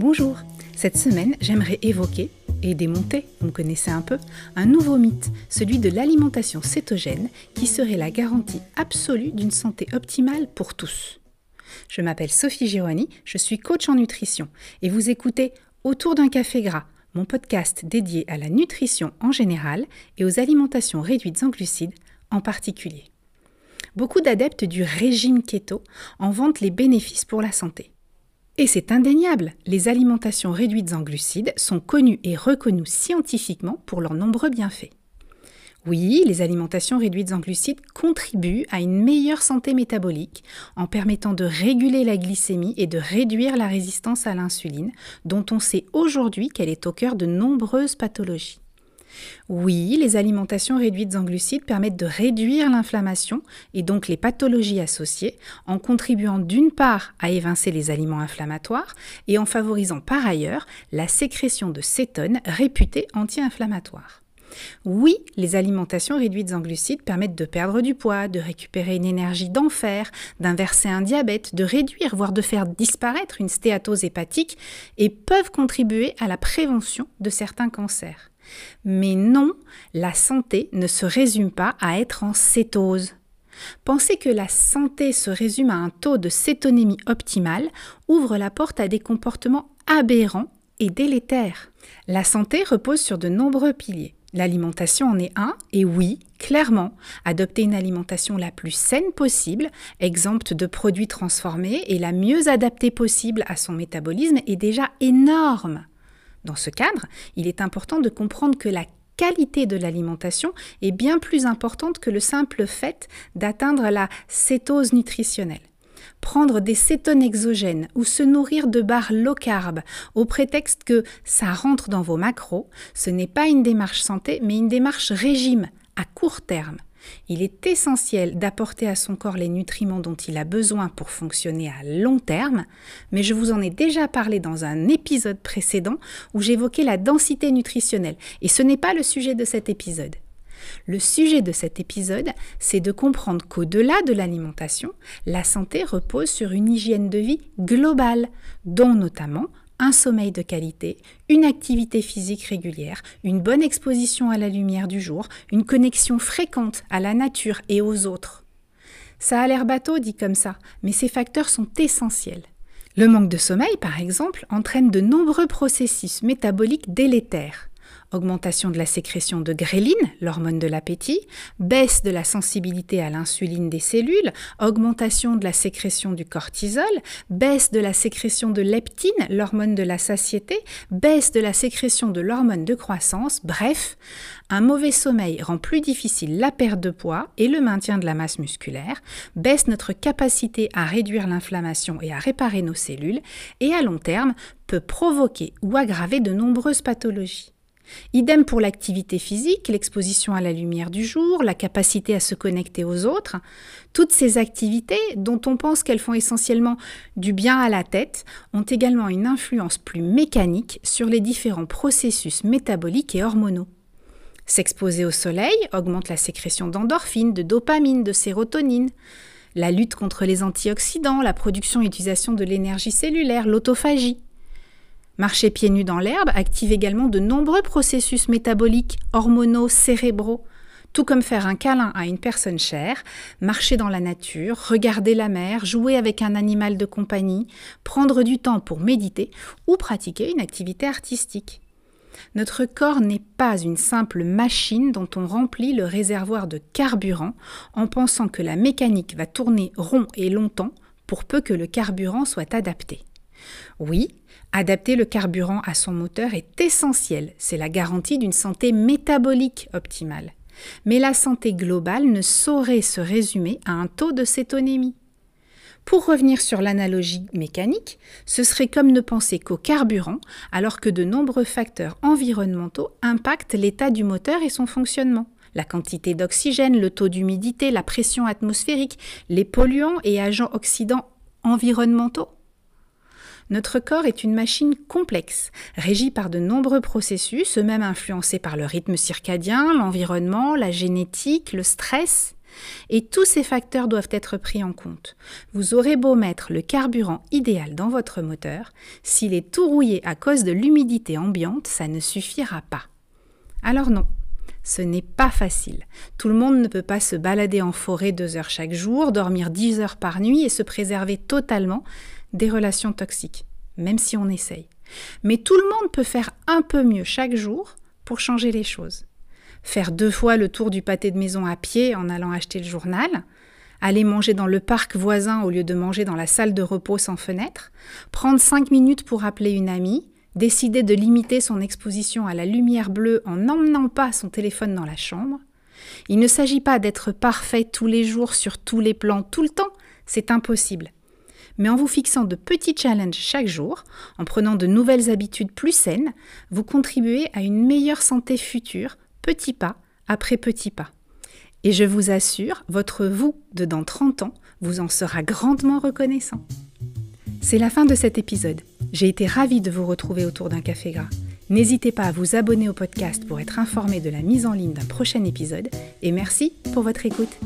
Bonjour, cette semaine j'aimerais évoquer et démonter, vous me connaissez un peu, un nouveau mythe, celui de l'alimentation cétogène qui serait la garantie absolue d'une santé optimale pour tous. Je m'appelle Sophie Gironi, je suis coach en nutrition et vous écoutez Autour d'un café gras, mon podcast dédié à la nutrition en général et aux alimentations réduites en glucides en particulier. Beaucoup d'adeptes du régime keto en vantent les bénéfices pour la santé. Et c'est indéniable, les alimentations réduites en glucides sont connues et reconnues scientifiquement pour leurs nombreux bienfaits. Oui, les alimentations réduites en glucides contribuent à une meilleure santé métabolique en permettant de réguler la glycémie et de réduire la résistance à l'insuline, dont on sait aujourd'hui qu'elle est au cœur de nombreuses pathologies. Oui, les alimentations réduites en glucides permettent de réduire l'inflammation et donc les pathologies associées en contribuant d'une part à évincer les aliments inflammatoires et en favorisant par ailleurs la sécrétion de cétones réputées anti-inflammatoires. Oui, les alimentations réduites en glucides permettent de perdre du poids, de récupérer une énergie d'enfer, d'inverser un diabète, de réduire, voire de faire disparaître une stéatose hépatique et peuvent contribuer à la prévention de certains cancers. Mais non, la santé ne se résume pas à être en cétose. Penser que la santé se résume à un taux de cétonémie optimal ouvre la porte à des comportements aberrants et délétères. La santé repose sur de nombreux piliers. L'alimentation en est un, et oui, clairement, adopter une alimentation la plus saine possible, exempte de produits transformés et la mieux adaptée possible à son métabolisme est déjà énorme. Dans ce cadre, il est important de comprendre que la qualité de l'alimentation est bien plus importante que le simple fait d'atteindre la cétose nutritionnelle. Prendre des cétones exogènes ou se nourrir de barres low carb au prétexte que ça rentre dans vos macros, ce n'est pas une démarche santé mais une démarche régime à court terme. Il est essentiel d'apporter à son corps les nutriments dont il a besoin pour fonctionner à long terme, mais je vous en ai déjà parlé dans un épisode précédent où j'évoquais la densité nutritionnelle, et ce n'est pas le sujet de cet épisode. Le sujet de cet épisode, c'est de comprendre qu'au-delà de l'alimentation, la santé repose sur une hygiène de vie globale, dont notamment un sommeil de qualité, une activité physique régulière, une bonne exposition à la lumière du jour, une connexion fréquente à la nature et aux autres. Ça a l'air bateau dit comme ça, mais ces facteurs sont essentiels. Le manque de sommeil, par exemple, entraîne de nombreux processus métaboliques délétères augmentation de la sécrétion de gréline, l'hormone de l'appétit, baisse de la sensibilité à l'insuline des cellules, augmentation de la sécrétion du cortisol, baisse de la sécrétion de leptine, l'hormone de la satiété, baisse de la sécrétion de l'hormone de croissance, bref, un mauvais sommeil rend plus difficile la perte de poids et le maintien de la masse musculaire, baisse notre capacité à réduire l'inflammation et à réparer nos cellules, et à long terme peut provoquer ou aggraver de nombreuses pathologies. Idem pour l'activité physique, l'exposition à la lumière du jour, la capacité à se connecter aux autres. Toutes ces activités, dont on pense qu'elles font essentiellement du bien à la tête, ont également une influence plus mécanique sur les différents processus métaboliques et hormonaux. S'exposer au soleil augmente la sécrétion d'endorphines, de dopamine, de sérotonine. La lutte contre les antioxydants, la production et l'utilisation de l'énergie cellulaire, l'autophagie. Marcher pieds nus dans l'herbe active également de nombreux processus métaboliques, hormonaux, cérébraux, tout comme faire un câlin à une personne chère, marcher dans la nature, regarder la mer, jouer avec un animal de compagnie, prendre du temps pour méditer ou pratiquer une activité artistique. Notre corps n'est pas une simple machine dont on remplit le réservoir de carburant en pensant que la mécanique va tourner rond et longtemps pour peu que le carburant soit adapté. Oui, adapter le carburant à son moteur est essentiel, c'est la garantie d'une santé métabolique optimale. Mais la santé globale ne saurait se résumer à un taux de cétonémie. Pour revenir sur l'analogie mécanique, ce serait comme ne penser qu'au carburant, alors que de nombreux facteurs environnementaux impactent l'état du moteur et son fonctionnement. La quantité d'oxygène, le taux d'humidité, la pression atmosphérique, les polluants et agents oxydants environnementaux. Notre corps est une machine complexe, régie par de nombreux processus, eux-mêmes influencés par le rythme circadien, l'environnement, la génétique, le stress. Et tous ces facteurs doivent être pris en compte. Vous aurez beau mettre le carburant idéal dans votre moteur, s'il est tout rouillé à cause de l'humidité ambiante, ça ne suffira pas. Alors non, ce n'est pas facile. Tout le monde ne peut pas se balader en forêt deux heures chaque jour, dormir dix heures par nuit et se préserver totalement des relations toxiques, même si on essaye. Mais tout le monde peut faire un peu mieux chaque jour pour changer les choses. Faire deux fois le tour du pâté de maison à pied en allant acheter le journal, aller manger dans le parc voisin au lieu de manger dans la salle de repos sans fenêtre, prendre cinq minutes pour appeler une amie, décider de limiter son exposition à la lumière bleue en n'emmenant pas son téléphone dans la chambre. Il ne s'agit pas d'être parfait tous les jours sur tous les plans tout le temps, c'est impossible. Mais en vous fixant de petits challenges chaque jour, en prenant de nouvelles habitudes plus saines, vous contribuez à une meilleure santé future, petit pas après petit pas. Et je vous assure, votre vous de dans 30 ans vous en sera grandement reconnaissant. C'est la fin de cet épisode. J'ai été ravie de vous retrouver autour d'un café gras. N'hésitez pas à vous abonner au podcast pour être informé de la mise en ligne d'un prochain épisode et merci pour votre écoute.